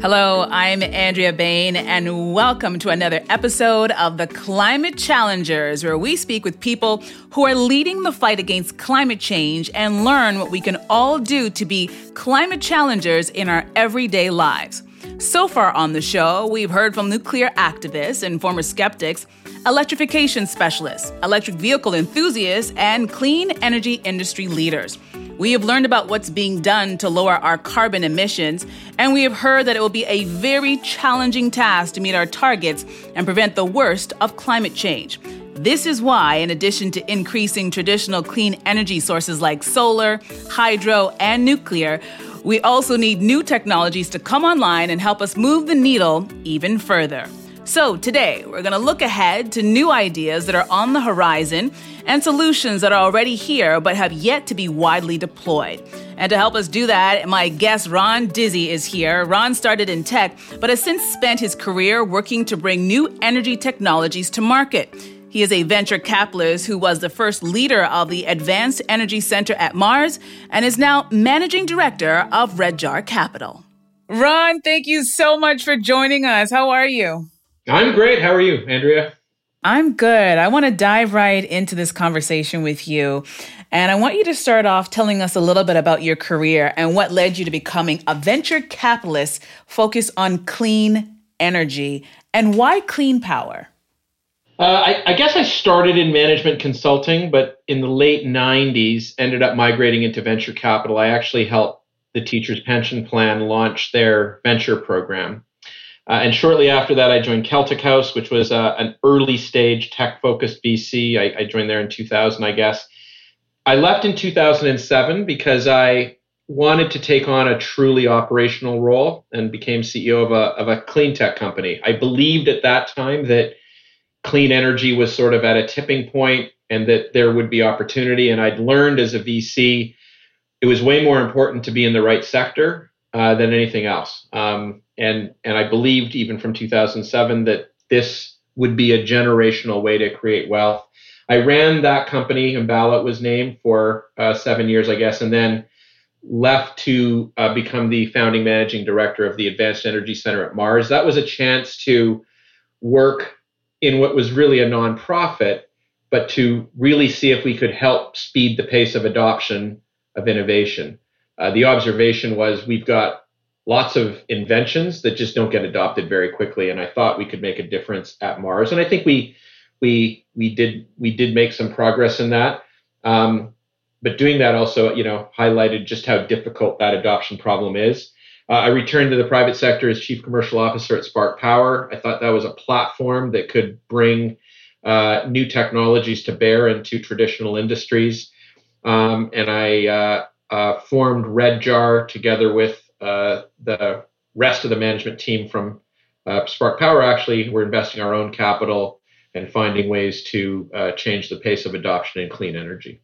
Hello, I'm Andrea Bain, and welcome to another episode of the Climate Challengers, where we speak with people who are leading the fight against climate change and learn what we can all do to be climate challengers in our everyday lives. So far on the show, we've heard from nuclear activists and former skeptics, electrification specialists, electric vehicle enthusiasts, and clean energy industry leaders. We have learned about what's being done to lower our carbon emissions, and we have heard that it will be a very challenging task to meet our targets and prevent the worst of climate change. This is why, in addition to increasing traditional clean energy sources like solar, hydro, and nuclear, we also need new technologies to come online and help us move the needle even further. So, today, we're going to look ahead to new ideas that are on the horizon and solutions that are already here but have yet to be widely deployed. And to help us do that, my guest Ron Dizy is here. Ron started in tech, but has since spent his career working to bring new energy technologies to market. He is a venture capitalist who was the first leader of the Advanced Energy Center at Mars and is now managing director of Red Jar Capital. Ron, thank you so much for joining us. How are you? I'm great. How are you, Andrea? I'm good. I want to dive right into this conversation with you. And I want you to start off telling us a little bit about your career and what led you to becoming a venture capitalist focused on clean energy and why clean power. Uh, I, I, guess I started in management consulting, but in the late 90s ended up migrating into venture capital. I actually helped the Teachers Pension Plan launch their venture program. Uh, and shortly after that, I joined Celtic House, which was uh, an early stage tech focused VC. I, I, joined there in 2000, I guess. I left in 2007 because I wanted to take on a truly operational role and became CEO of a, of a clean tech company. I believed at that time that clean energy was sort of at a tipping point and that there would be opportunity. And I'd learned as a VC, it was way more important to be in the right sector uh, than anything else. Um, and and I believed even from 2007 that this would be a generational way to create wealth. I ran that company, Enbala was named for uh, seven years, I guess, and then left to uh, become the founding managing director of the Advanced Energy Center at Mars. That was a chance to work in what was really a nonprofit, but to really see if we could help speed the pace of adoption of innovation. Uh, the observation was we've got lots of inventions that just don't get adopted very quickly. And I thought we could make a difference at Mars, and I think we we we did we did make some progress in that. Um, but doing that also, you know, highlighted just how difficult that adoption problem is. Uh, I returned to the private sector as chief commercial officer at Spark Power. I thought that was a platform that could bring uh, new technologies to bear into traditional industries. Um, and I uh, formed Red Jar together with uh, the rest of the management team from uh, Spark Power actually we're investing our own capital and finding ways to uh, change the pace of adoption in clean energy.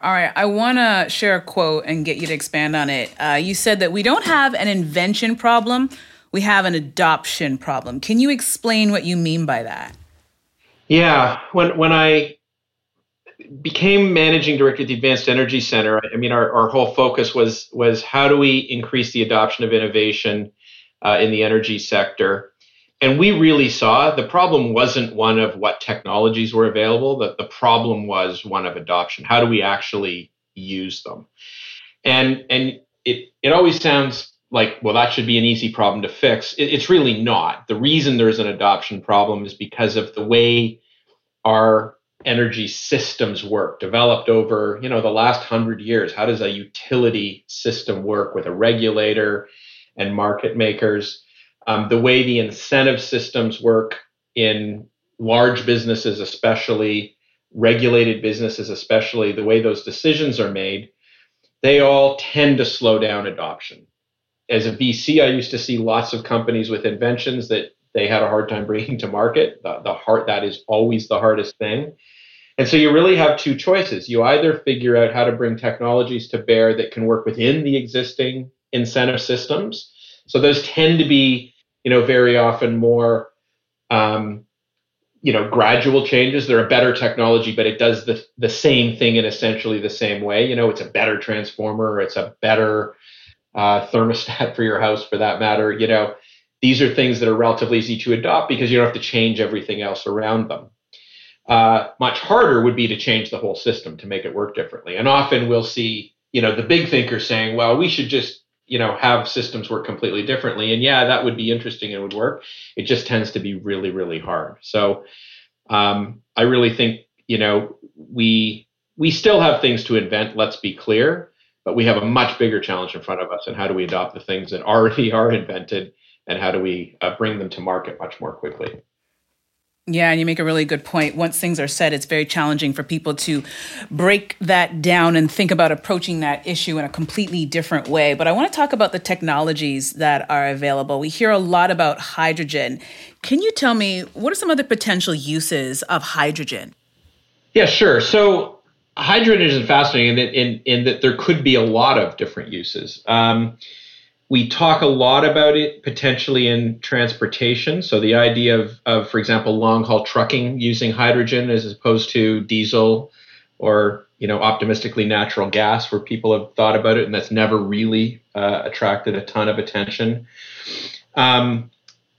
All right, I want to share a quote and get you to expand on it. Uh, you said that we don't have an invention problem, we have an adoption problem. Can you explain what you mean by that? Yeah, when when I became managing director at the Advanced Energy Center, I mean, our, our whole focus was was how do we increase the adoption of innovation uh, in the energy sector, and we really saw the problem wasn't one of what technologies were available. That the problem was one of adoption. How do we actually use them? And and it it always sounds like well that should be an easy problem to fix. It, it's really not. The reason there's an adoption problem is because of the way our energy systems work developed over you know the last hundred years? How does a utility system work with a regulator and market makers? Um, the way the incentive systems work in large businesses especially regulated businesses especially the way those decisions are made they all tend to slow down adoption. As a vc i used to see lots of companies with inventions that they had a hard time bringing to market. The, the heart that is always the hardest thing and so you really have two choices. You either figure out how to bring technologies to bear that can work within the existing incentive systems. So those tend to be, you know, very often more, um, you know, gradual changes. They're a better technology, but it does the the same thing in essentially the same way. You know, it's a better transformer. It's a better uh, thermostat for your house, for that matter. You know, these are things that are relatively easy to adopt because you don't have to change everything else around them. Uh, much harder would be to change the whole system to make it work differently. And often we'll see, you know, the big thinkers saying, well, we should just, you know, have systems work completely differently. And yeah, that would be interesting and would work. It just tends to be really, really hard. So um, I really think, you know, we we still have things to invent, let's be clear, but we have a much bigger challenge in front of us. And how do we adopt the things that already are invented and how do we uh, bring them to market much more quickly? Yeah, and you make a really good point. Once things are said, it's very challenging for people to break that down and think about approaching that issue in a completely different way. But I want to talk about the technologies that are available. We hear a lot about hydrogen. Can you tell me what are some of the potential uses of hydrogen? Yeah, sure. So hydrogen is fascinating in, in, in that there could be a lot of different uses. Um, we talk a lot about it potentially in transportation. So the idea of, of for example, long haul trucking using hydrogen as opposed to diesel or you know optimistically natural gas, where people have thought about it, and that's never really uh, attracted a ton of attention. Um,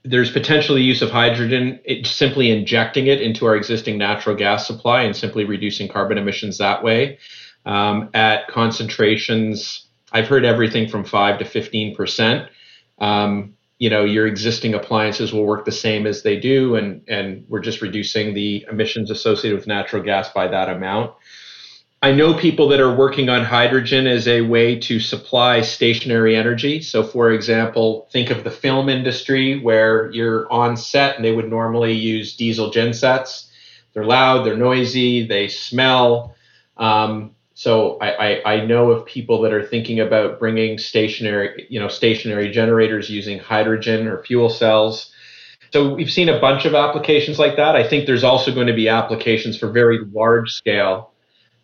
there's potentially use of hydrogen, it, simply injecting it into our existing natural gas supply and simply reducing carbon emissions that way um, at concentrations I've heard everything from five to fifteen percent. Um, you know, your existing appliances will work the same as they do, and and we're just reducing the emissions associated with natural gas by that amount. I know people that are working on hydrogen as a way to supply stationary energy. So, for example, think of the film industry where you're on set and they would normally use diesel gensets. They're loud, they're noisy, they smell. Um, so I, I, I, know of people that are thinking about bringing stationary, you know, stationary generators using hydrogen or fuel cells. So we've seen a bunch of applications like that. I think there's also going to be applications for very large scale,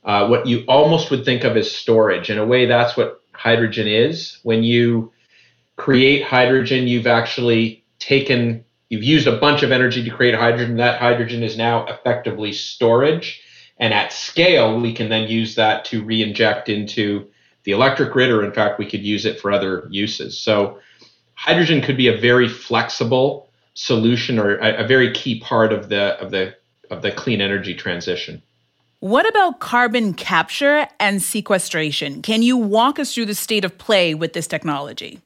uh, what you almost would think of as storage. In a way, that's what hydrogen is. When you create hydrogen, you've actually taken, you've used a bunch of energy to create hydrogen. That hydrogen is now effectively storage and at scale, we can then use that to re-inject into the electric grid, or in fact, we could use it for other uses. So hydrogen could be a very flexible solution or a, a very key part of the of the of the clean energy transition. What about carbon capture and sequestration? Can you walk us through the state of play with this technology?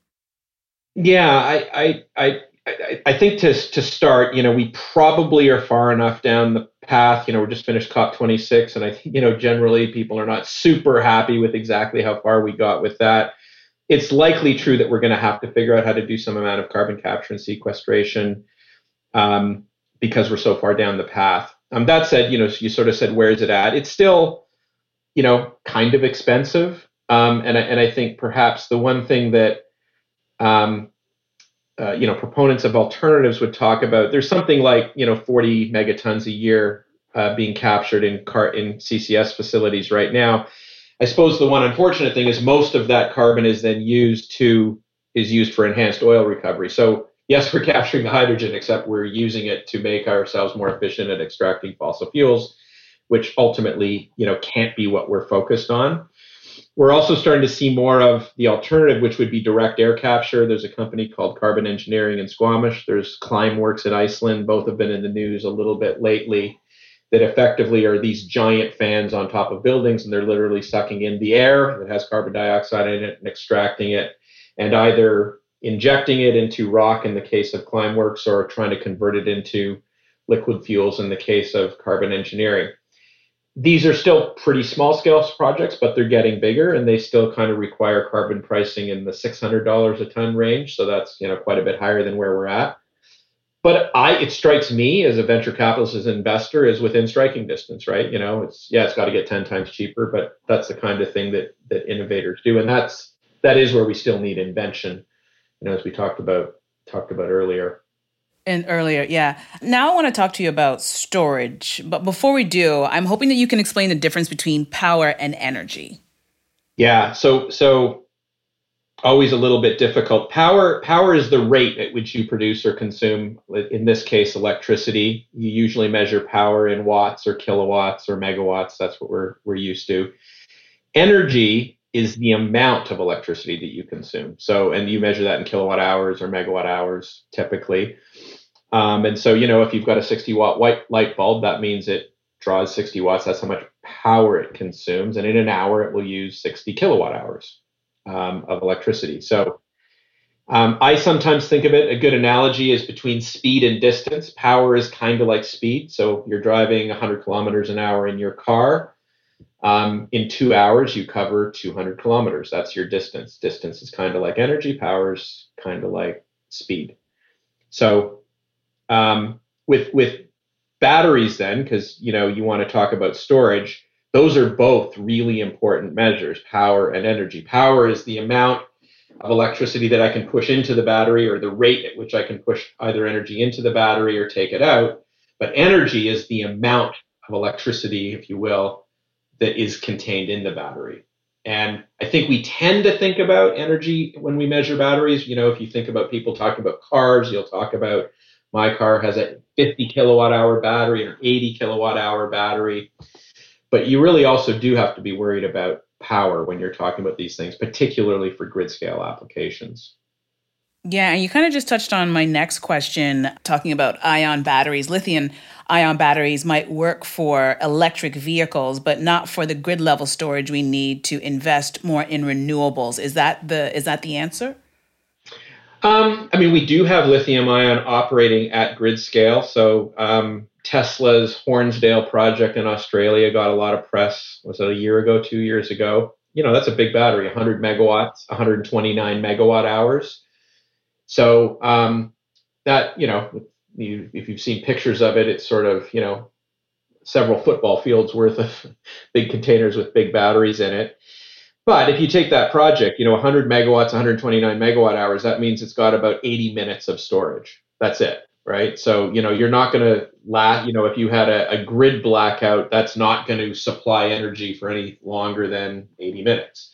Yeah, I, I, I I, I, think to to start, you know, we probably are far enough down the path. You know, we're just finished COP26, and I think you know generally people are not super happy with exactly how far we got with that. It's likely true that we're going to have to figure out how to do some amount of carbon capture and sequestration um, because we're so far down the path. Um, that said, you know, you sort of said where is it at? It's still, you know, kind of expensive, um, and I, and I think perhaps the one thing that um, uh, you know proponents of alternatives would talk about there's something like you know 40 megatons a year uh, being captured in car in CCS facilities right now. I suppose the one unfortunate thing is most of that carbon is then used to is used for enhanced oil recovery. So yes, we're capturing the hydrogen, except we're using it to make ourselves more efficient at extracting fossil fuels, which ultimately you know can't be what we're focused on. We're also starting to see more of the alternative, which would be direct air capture. There's a company called Carbon Engineering in Squamish. There's Climeworks in Iceland. Both have been in the news a little bit lately. That effectively are these giant fans on top of buildings, and they're literally sucking in the air that has carbon dioxide in it and extracting it, and either injecting it into rock in the case of Climeworks or trying to convert it into liquid fuels in the case of carbon engineering these are still pretty small scale projects, but they're getting bigger and they still kind of require carbon pricing in the $600 a ton range. So that's, you know, quite a bit higher than where we're at. But I, it strikes me as a venture capitalist, as an investor, is within striking distance, right? You know, it's yeah, it's got to get ten times cheaper, but that's the kind of thing that that innovators do, and that's that is where we still need invention, you know, as we talked about talked about earlier. And earlier, yeah. Now I want to talk to you about storage. But before we do, I'm hoping that you can explain the difference between power and energy. Yeah. So so always a little bit difficult. Power power is the rate at which you produce or consume in this case electricity. You usually measure power in watts or kilowatts or megawatts. That's what we're we're used to. Energy is the amount of electricity that you consume. So, and you measure that in kilowatt hours or megawatt hours typically. Um, and so, you know, if you've got a 60 watt white light bulb, that means it draws 60 watts. That's how much power it consumes. And in an hour, it will use 60 kilowatt hours um, of electricity. So, um, I sometimes think of it, a good analogy is between speed and distance. Power is kind of like speed. So you're driving 100 kilometers an hour in your car. Um, in two hours, you cover 200 kilometers. That's your distance. Distance is kind of like energy, power is kind of like speed. So um, with, with batteries, then, because you know you want to talk about storage, those are both really important measures power and energy. Power is the amount of electricity that I can push into the battery or the rate at which I can push either energy into the battery or take it out. But energy is the amount of electricity, if you will, that is contained in the battery. And I think we tend to think about energy when we measure batteries. You know, if you think about people talking about cars, you'll talk about my car has a 50 kilowatt hour battery or 80 kilowatt hour battery. But you really also do have to be worried about power when you're talking about these things, particularly for grid scale applications. Yeah, and you kind of just touched on my next question, talking about ion batteries. Lithium ion batteries might work for electric vehicles, but not for the grid level storage we need to invest more in renewables. Is that the is that the answer? Um, I mean, we do have lithium ion operating at grid scale. So um, Tesla's Hornsdale project in Australia got a lot of press. Was it a year ago, two years ago? You know, that's a big battery, 100 megawatts, 129 megawatt hours. So um, that, you know, you, if you've seen pictures of it, it's sort of, you know, several football fields worth of big containers with big batteries in it. But if you take that project, you know, 100 megawatts, 129 megawatt hours, that means it's got about 80 minutes of storage. That's it right? So, you know, you're not going to last, you know, if you had a, a grid blackout, that's not going to supply energy for any longer than 80 minutes.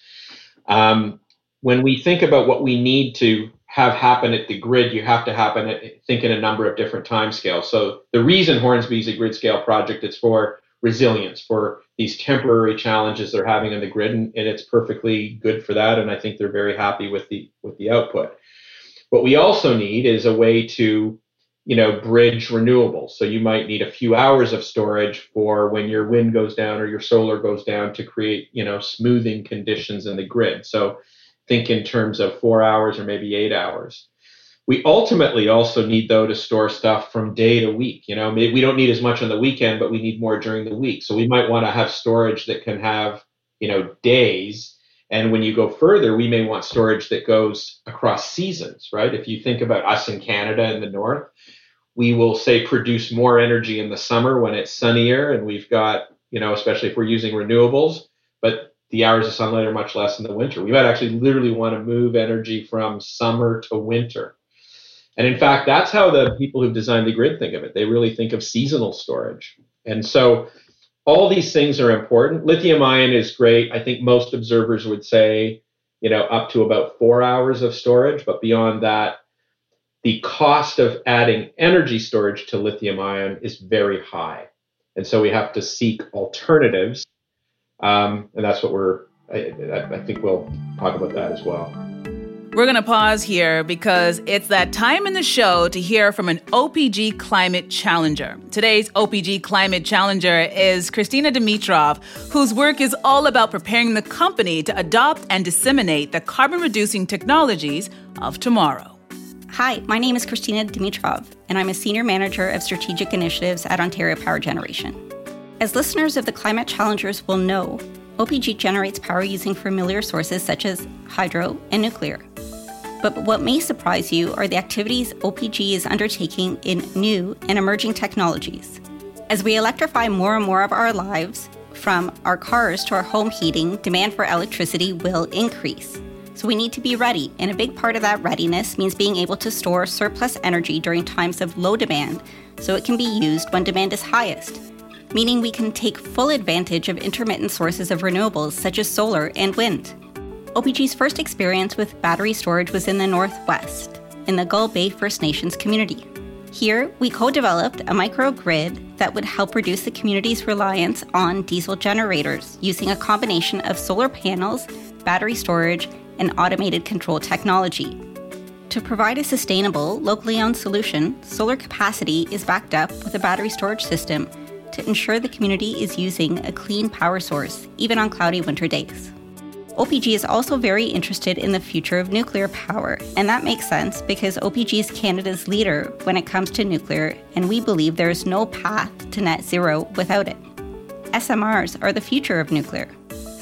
Um, when we think about what we need to have happen at the grid, you have to happen at, think in a number of different timescales. So the reason Hornsdale is a grid scale project, it's for resilience, for these temporary challenges they're having on the grid, and, and it's perfectly good for that. And I think they're very happy with the with the output. What we also need is a way to you know, bridge renewables. So you might need a few hours of storage for when your wind goes down or your solar goes down to create, you know, smoothing conditions in the grid. So think in terms of four hours or maybe eight hours. We ultimately also need though to store stuff from day to week. You know, maybe we don't need as much on the weekend, but we need more during the week. So we might want to have storage that can have, you know, days. And when you go further, we may want storage that goes across seasons, right? If you think about us in Canada in the north, we will say produce more energy in the summer when it's sunnier and we've got you know especially if we're using renewables but the hours of sunlight are much less in the winter we might actually literally want to move energy from summer to winter and in fact that's how the people who've designed the grid think of it they really think of seasonal storage and so all these things are important lithium ion is great i think most observers would say you know up to about four hours of storage but beyond that the cost of adding energy storage to lithium ion is very high. And so we have to seek alternatives. Um, and that's what we're, I, I think we'll talk about that as well. We're going to pause here because it's that time in the show to hear from an OPG Climate Challenger. Today's OPG Climate Challenger is Christina Dimitrov, whose work is all about preparing the company to adopt and disseminate the carbon reducing technologies of tomorrow. Hi, my name is Christina Dimitrov, and I'm a Senior Manager of Strategic Initiatives at Ontario Power Generation. As listeners of the Climate Challengers will know, OPG generates power using familiar sources such as hydro and nuclear. But what may surprise you are the activities OPG is undertaking in new and emerging technologies. As we electrify more and more of our lives, from our cars to our home heating, demand for electricity will increase. So we need to be ready, and a big part of that readiness means being able to store surplus energy during times of low demand so it can be used when demand is highest, meaning we can take full advantage of intermittent sources of renewables such as solar and wind. OPG's first experience with battery storage was in the Northwest, in the Gull Bay First Nations community. Here, we co developed a microgrid that would help reduce the community's reliance on diesel generators using a combination of solar panels battery storage, and automated control technology. To provide a sustainable, locally owned solution, solar capacity is backed up with a battery storage system to ensure the community is using a clean power source, even on cloudy winter days. OPG is also very interested in the future of nuclear power, and that makes sense because OPG is Canada's leader when it comes to nuclear, and we believe there is no path to net zero without it. SMRs are the future of nuclear.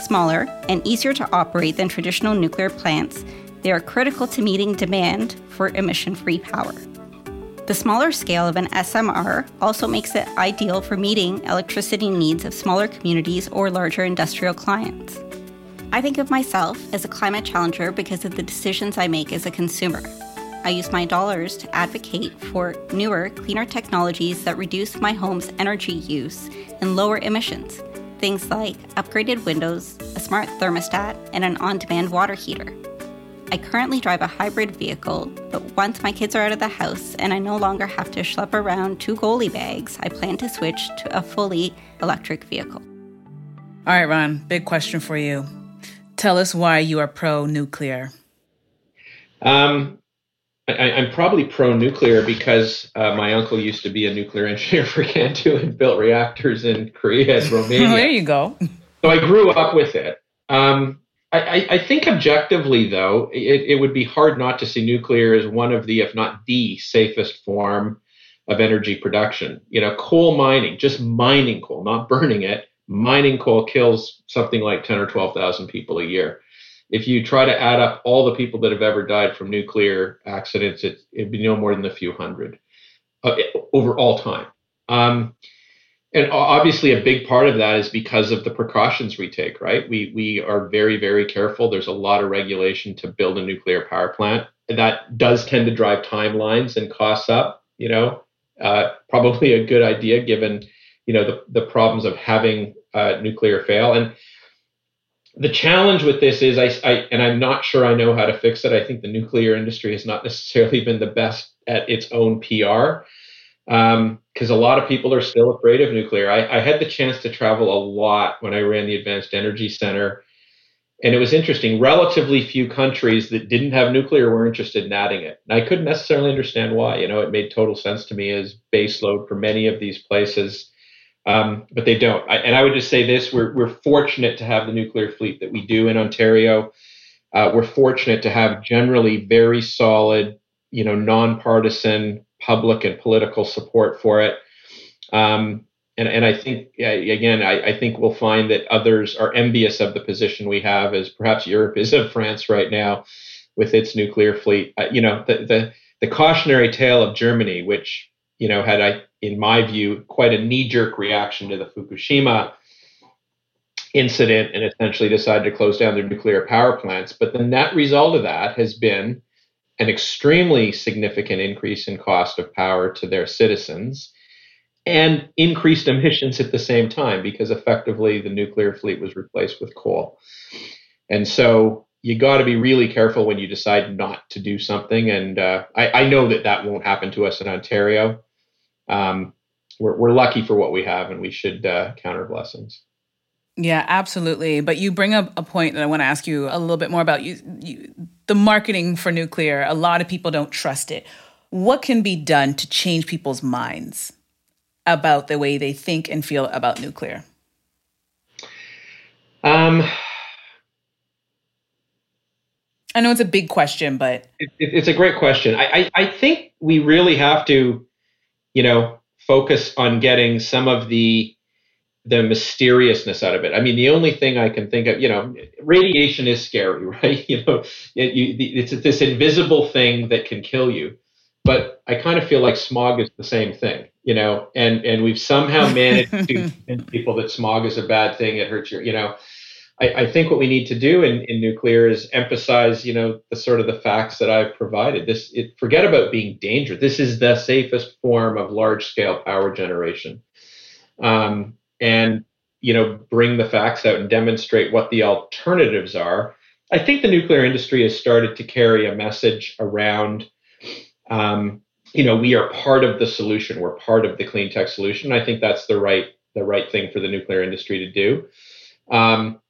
Smaller and easier to operate than traditional nuclear plants, they are critical to meeting demand for emission free power. The smaller scale of an SMR also makes it ideal for meeting electricity needs of smaller communities or larger industrial clients. I think of myself as a climate challenger because of the decisions I make as a consumer. I use my dollars to advocate for newer, cleaner technologies that reduce my home's energy use and lower emissions. Things like upgraded windows, a smart thermostat, and an on demand water heater. I currently drive a hybrid vehicle, but once my kids are out of the house and I no longer have to schlep around two goalie bags, I plan to switch to a fully electric vehicle. All right, Ron, big question for you. Tell us why you are pro nuclear. Um, I, am probably pro nuclear because uh, my uncle used to be a nuclear engineer for CANDU and built reactors in Korea and Romania. there you go. So I grew up with it. Um, I, I, think objectively, though, it, it would be hard not to see nuclear as one of the, if not the safest form of energy production. You know, coal mining, just mining coal, not burning it, mining coal kills something like 10 or 12,000 people a year. If you try to add up all the people that have ever died from nuclear accidents, it, would be no more than a few hundred uh, over all time. Um, and obviously, a big part of that is because of the precautions we take, right? We, we are very, very careful. There's a lot of regulation to build a nuclear power plant. That does tend to drive timelines and costs up, you know, uh, probably a good idea given you know the, the problems of having uh, nuclear fail. And the challenge with this is, I, I, and I'm not sure I know how to fix it. I think the nuclear industry has not necessarily been the best at its own PR because um, a lot of people are still afraid of nuclear. I, I, had the chance to travel a lot when I ran the Advanced Energy Center. And it was interesting. Relatively few countries that didn't have nuclear were interested in adding it. And I couldn't necessarily understand why. You know, it made total sense to me as baseload for many of these places um, but they don't. I, and I would just say this: we're we're fortunate to have the nuclear fleet that we do in Ontario. Uh, we're fortunate to have generally very solid, you know, nonpartisan public and political support for it. Um, and, and I think again, I, I, think we'll find that others are envious of the position we have, as perhaps Europe is of France right now with its nuclear fleet. Uh, you know, the, the the cautionary tale of Germany, which you know had I in my view, quite a knee jerk reaction to the Fukushima incident and essentially decided to close down their nuclear power plants. But the net result of that has been an extremely significant increase in cost of power to their citizens and increased emissions at the same time because effectively the nuclear fleet was replaced with coal. And so you got to be really careful when you decide not to do something. And uh, I, I know that that won't happen to us in Ontario um, we're, we're lucky for what we have and we should uh, count our blessings. Yeah, absolutely. But you bring up a point that I want to ask you a little bit more about. You, you, the marketing for nuclear. A lot of people don't trust it. What can be done to change people's minds about the way they think and feel about nuclear? Um, I know it's a big question, but it, it, it's a great question. I, I, I think we really have to you know, focus on getting some of the the mysteriousness out of it. I mean, the only thing I can think of, you know, radiation is scary, right? You know, it, you, it's this invisible thing that can kill you. But I kind of feel like smog is the same thing, you know, and and we've somehow managed to convince people that smog is a bad thing. It hurts your, you know. I, I, think what we need to do in, in nuclear is emphasize, you know, the sort of the facts that I've provided. This it, forget about being dangerous. This is the safest form of large scale power generation, um, and you know, bring the facts out and demonstrate what the alternatives are. I think the nuclear industry has started to carry a message around. Um, you know, we are part of the solution. We're part of the clean tech solution. I think that's the right the right thing for the nuclear industry to do. Um,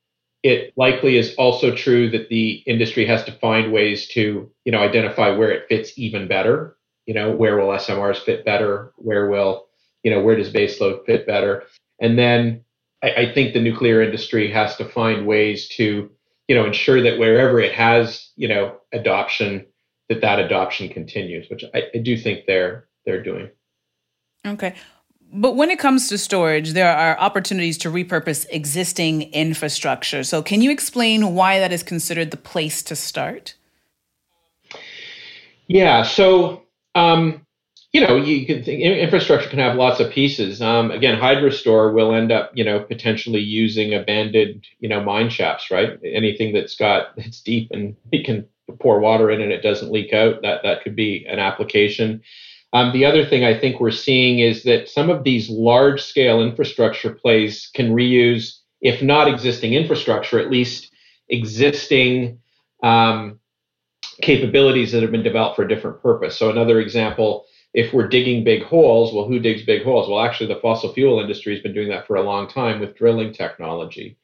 it likely is also true that the industry has to find ways to, you know, identify where it fits even better. You know, where will SMRs fit better? Where will, you know, where does baseload fit better? And then I, I think the nuclear industry has to find ways to, you know, ensure that wherever it has, you know, adoption, that that adoption continues, which I, I do think they're they're doing. Okay. But when it comes to storage, there are opportunities to repurpose existing infrastructure. So, can you explain why that is considered the place to start? Yeah. So, um, you know, you can think infrastructure can have lots of pieces. Um, again, Hydrostor will end up, you know, potentially using abandoned, you know, mine shafts, right? Anything that's got it's deep and you can pour water in and it doesn't leak out. That that could be an application. Um, the other thing I think we're seeing is that some of these large scale infrastructure plays can reuse, if not existing infrastructure, at least existing um, capabilities that have been developed for a different purpose. So, another example, if we're digging big holes, well, who digs big holes? Well, actually, the fossil fuel industry has been doing that for a long time with drilling technology.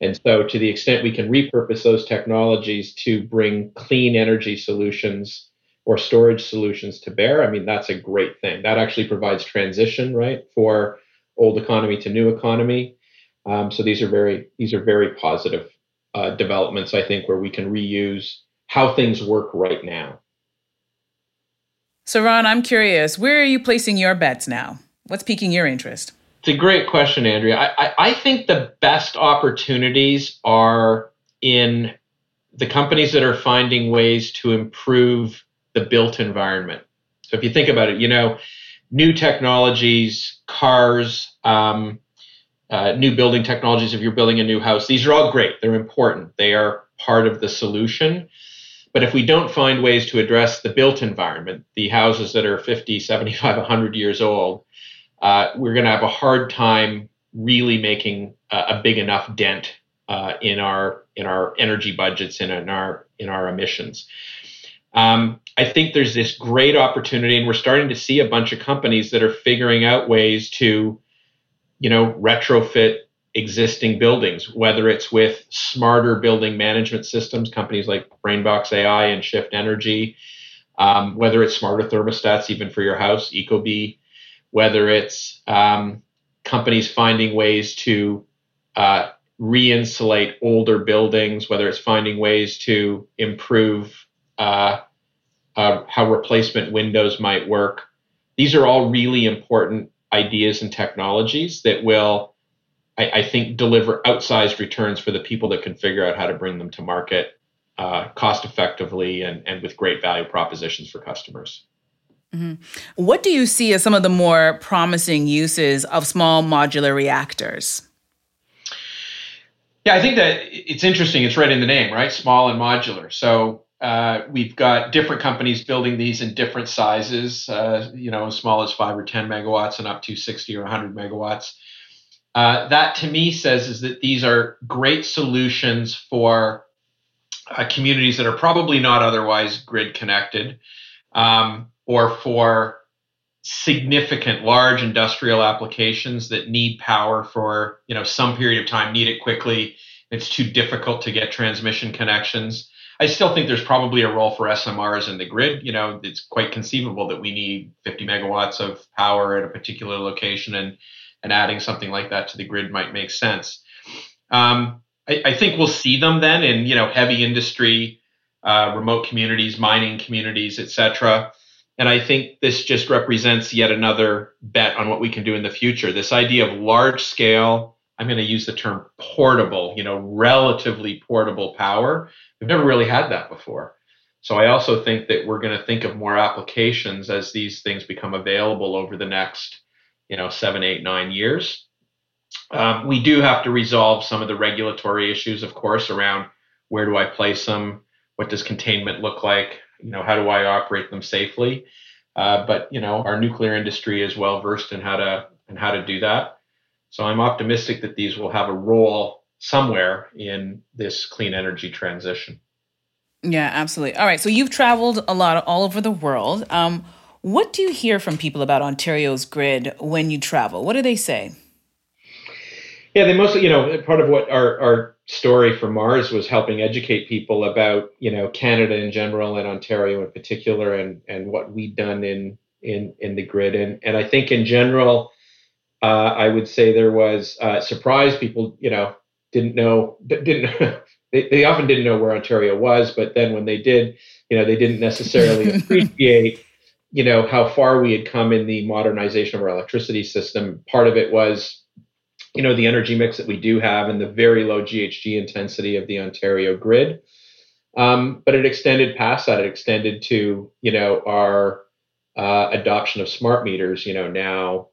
And so, to the extent we can repurpose those technologies to bring clean energy solutions or storage solutions to bear, I mean, that's a great thing. That actually provides transition, right, for old economy to new economy. Um, so these are very these are very positive uh, developments, I think, where we can reuse how things work right now. So, Ron, I'm curious, where are you placing your bets now? What's piquing your interest? It's a great question, Andrea. I, I, I think the best opportunities are in the companies that are finding ways to improve the built environment. So if you think about it, you know, new technologies, cars, um, uh, new building technologies, if you're building a new house, these are all great. They're important. They are part of the solution. But if we don't find ways to address the built environment, the houses that are 50, 75, 100 years old, uh, we're going to have a hard time really making a, a big enough dent uh, in our in our energy budgets and in our in our emissions. Um, I think there's this great opportunity, and we're starting to see a bunch of companies that are figuring out ways to, you know, retrofit existing buildings, whether it's with smarter building management systems, companies like Brainbox AI and Shift Energy, um, whether it's smarter thermostats even for your house, Ecobee, whether it's um, companies finding ways to uh, re-insulate older buildings, whether it's finding ways to improve uh, uh, how replacement windows might work. These are all really important ideas and technologies that will, I, I, think, deliver outsized returns for the people that can figure out how to bring them to market uh, cost effectively and, and with great value propositions for customers. Mm-hmm. What do you see as some of the more promising uses of small modular reactors? Yeah, I think that it's interesting. It's right in the name, right? Small and modular. So uh, we've got different companies building these in different sizes, uh, you know, as small as five or 10 megawatts and up to 60 or 100 megawatts. Uh, that to me says is that these are great solutions for uh, communities that are probably not otherwise grid connected um, or for significant large industrial applications that need power for you know some period of time need it quickly it's too difficult to get transmission connections I still think there's probably a role for SMRs in the grid. You know, it's quite conceivable that we need 50 megawatts of power at a particular location, and and adding something like that to the grid might make sense. Um, I, I, think we'll see them then in you know heavy industry, uh, remote communities, mining communities, etc. And I think this just represents yet another bet on what we can do in the future. This idea of large scale, I'm going to use the term portable, you know, relatively portable power We've never really had that before. So I also think that we're going to think of more applications as these things become available over the next, you know, seven, eight, nine years. Um, we do have to resolve some of the regulatory issues, of course, around where do I place them, what does containment look like, you know, how do I operate them safely. Uh, but you know, our nuclear industry is well versed in how to and how to do that. So I'm optimistic that these will have a role somewhere in this clean energy transition. Yeah, absolutely. All right. So you've traveled a lot all over the world. Um, what do you hear from people about Ontario's grid when you travel? What do they say? Yeah, they mostly, you know, part of what our, our story for Mars was helping educate people about you know Canada in general and Ontario in particular, and and what we'd done in in in the grid, and and I think in general, uh, I would say there was uh, surprise. People you know didn't know didn't they, they often didn't know where Ontario was, but then when they did, you know, they didn't necessarily appreciate you know how far we had come in the modernization of our electricity system. Part of it was you know the energy mix that we do have and the very low GHG intensity of the Ontario grid. Um, but it extended past that. It extended to you know our uh, adoption of smart meters. You know now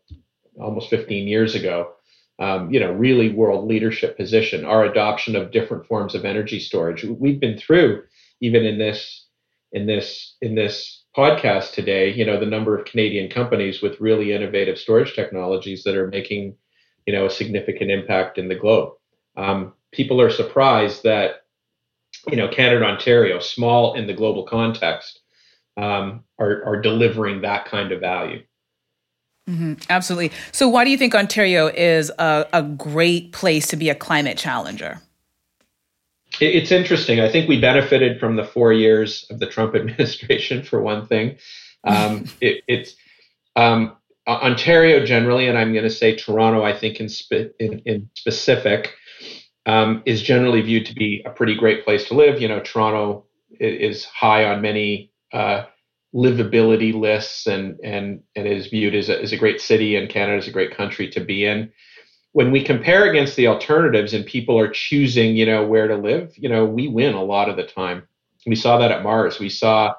almost 15 years ago. Um, you know really world leadership position. Our adoption of different forms of energy storage. We've been through even in this in this in this podcast today. You know the number of Canadian companies with really innovative storage technologies that are making you know a significant impact in the globe. Um, people are surprised that you know Canada, Ontario, small in the global context, um, are are delivering that kind of value. Mm-hmm, absolutely. So, why do you think Ontario is a, a great place to be a climate challenger? It's interesting. I think we benefited from the four years of the Trump administration, for one thing. Um, it, it's um, Ontario generally, and I'm going to say Toronto, I think in, spe- in, in specific, um, is generally viewed to be a pretty great place to live. You know, Toronto is high on many uh, livability lists and and and is viewed as a, as a great city, and Canada is a great country to be in. When we compare against the alternatives and people are choosing, you know, where to live, you know, we win a lot of the time. We saw that at Mars. We saw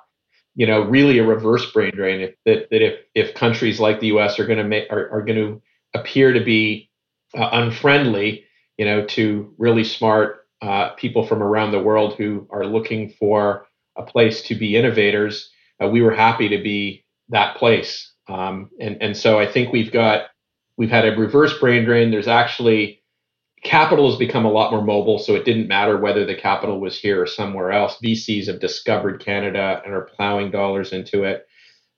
you know, really a reverse brain drain. If that, that if if countries like the U.S. are going to make are, are going to appear to be uh, unfriendly, you know, to really smart uh, people from around the world who are looking for a place to be innovators, uh, we were happy to be that place. Um, and and so I think we've got we've had a reverse brain drain. There's actually capital has become a lot more mobile, so it didn't matter whether the capital was here or somewhere else. VCs have discovered Canada and are plowing dollars into it,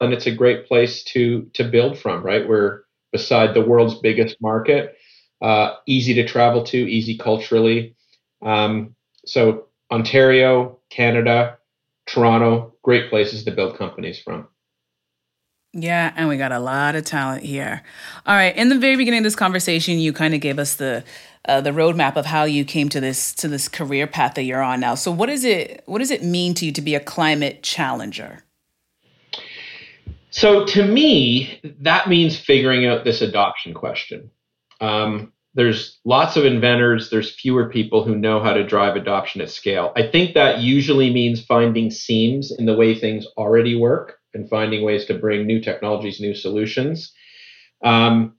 and it's a great place to to build from. Right, we're beside the world's biggest market, uh, easy to travel to, easy culturally. Um, so Ontario, Canada, Toronto, great places to build companies from. Yeah, and we got a lot of talent here. All right, in the very beginning of this conversation, you kind of gave us the uh, the roadmap of how you came to this to this career path that you're on now. So, what is it? What does it mean to you to be a climate challenger? So, to me, that means figuring out this adoption question. Um, there's lots of inventors. There's fewer people who know how to drive adoption at scale. I think that usually means finding seams in the way things already work and finding ways to bring new technologies, new solutions. Um,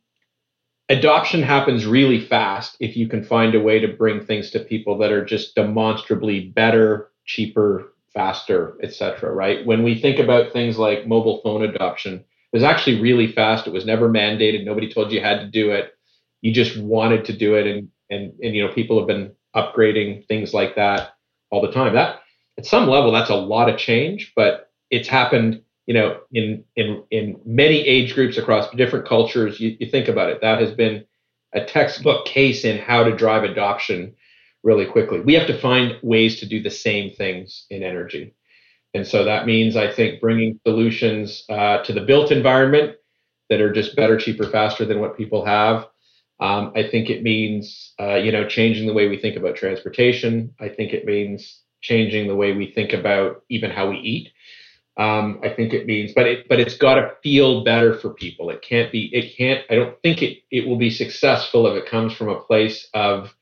adoption happens really fast if you can find a way to bring things to people that are just demonstrably better, cheaper, faster, etc. Right? When we think about things like mobile phone adoption, it was actually really fast. It was never mandated. Nobody told you had to do it. You just wanted to do it, and and and you know people have been upgrading things like that all the time. That at some level, that's a lot of change, but it's happened you know, in in in many age groups across different cultures, you, you think about it. That has been a textbook case in how to drive adoption really quickly. We have to find ways to do the same things in energy. And so that means, I think, bringing solutions uh, to the built environment that are just better, cheaper, faster than what people have. Um, I think it means, uh, you know, changing the way we think about transportation. I think it means changing the way we think about even how we eat. Um, I think it means, but it but it's got to feel better for people. It can't be. It can't. I don't think it it will be successful if it comes from a place of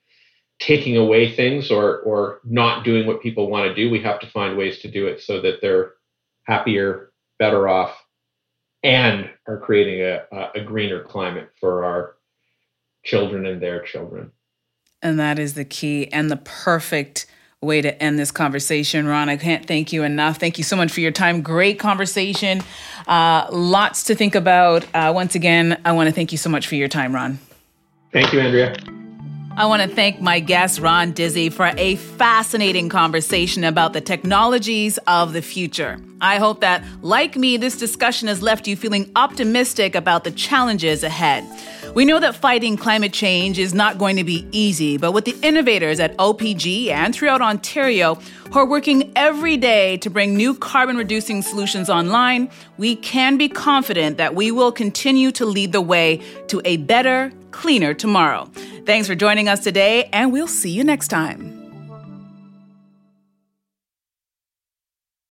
taking away things or or not doing what people want to do. We have to find ways to do it so that they're happier, better off, and are creating a a greener climate for our children and their children. And that is the key and the perfect way to end this conversation, Ron. I can't thank you enough. Thank you so much for your time. Great conversation. Uh, lots to think about. Uh, once again, I want to thank you so much for your time, Ron. Thank you, Andrea. I want to thank my guest, Ron Dizy, for a fascinating conversation about the technologies of the future. I hope that, like me, this discussion has left you feeling optimistic about the challenges ahead. We know that fighting climate change is not going to be easy, but with the innovators at OPG and throughout Ontario who are working every day to bring new carbon reducing solutions online, we can be confident that we will continue to lead the way to a better, cleaner tomorrow. Thanks for joining us today, and we'll see you next time.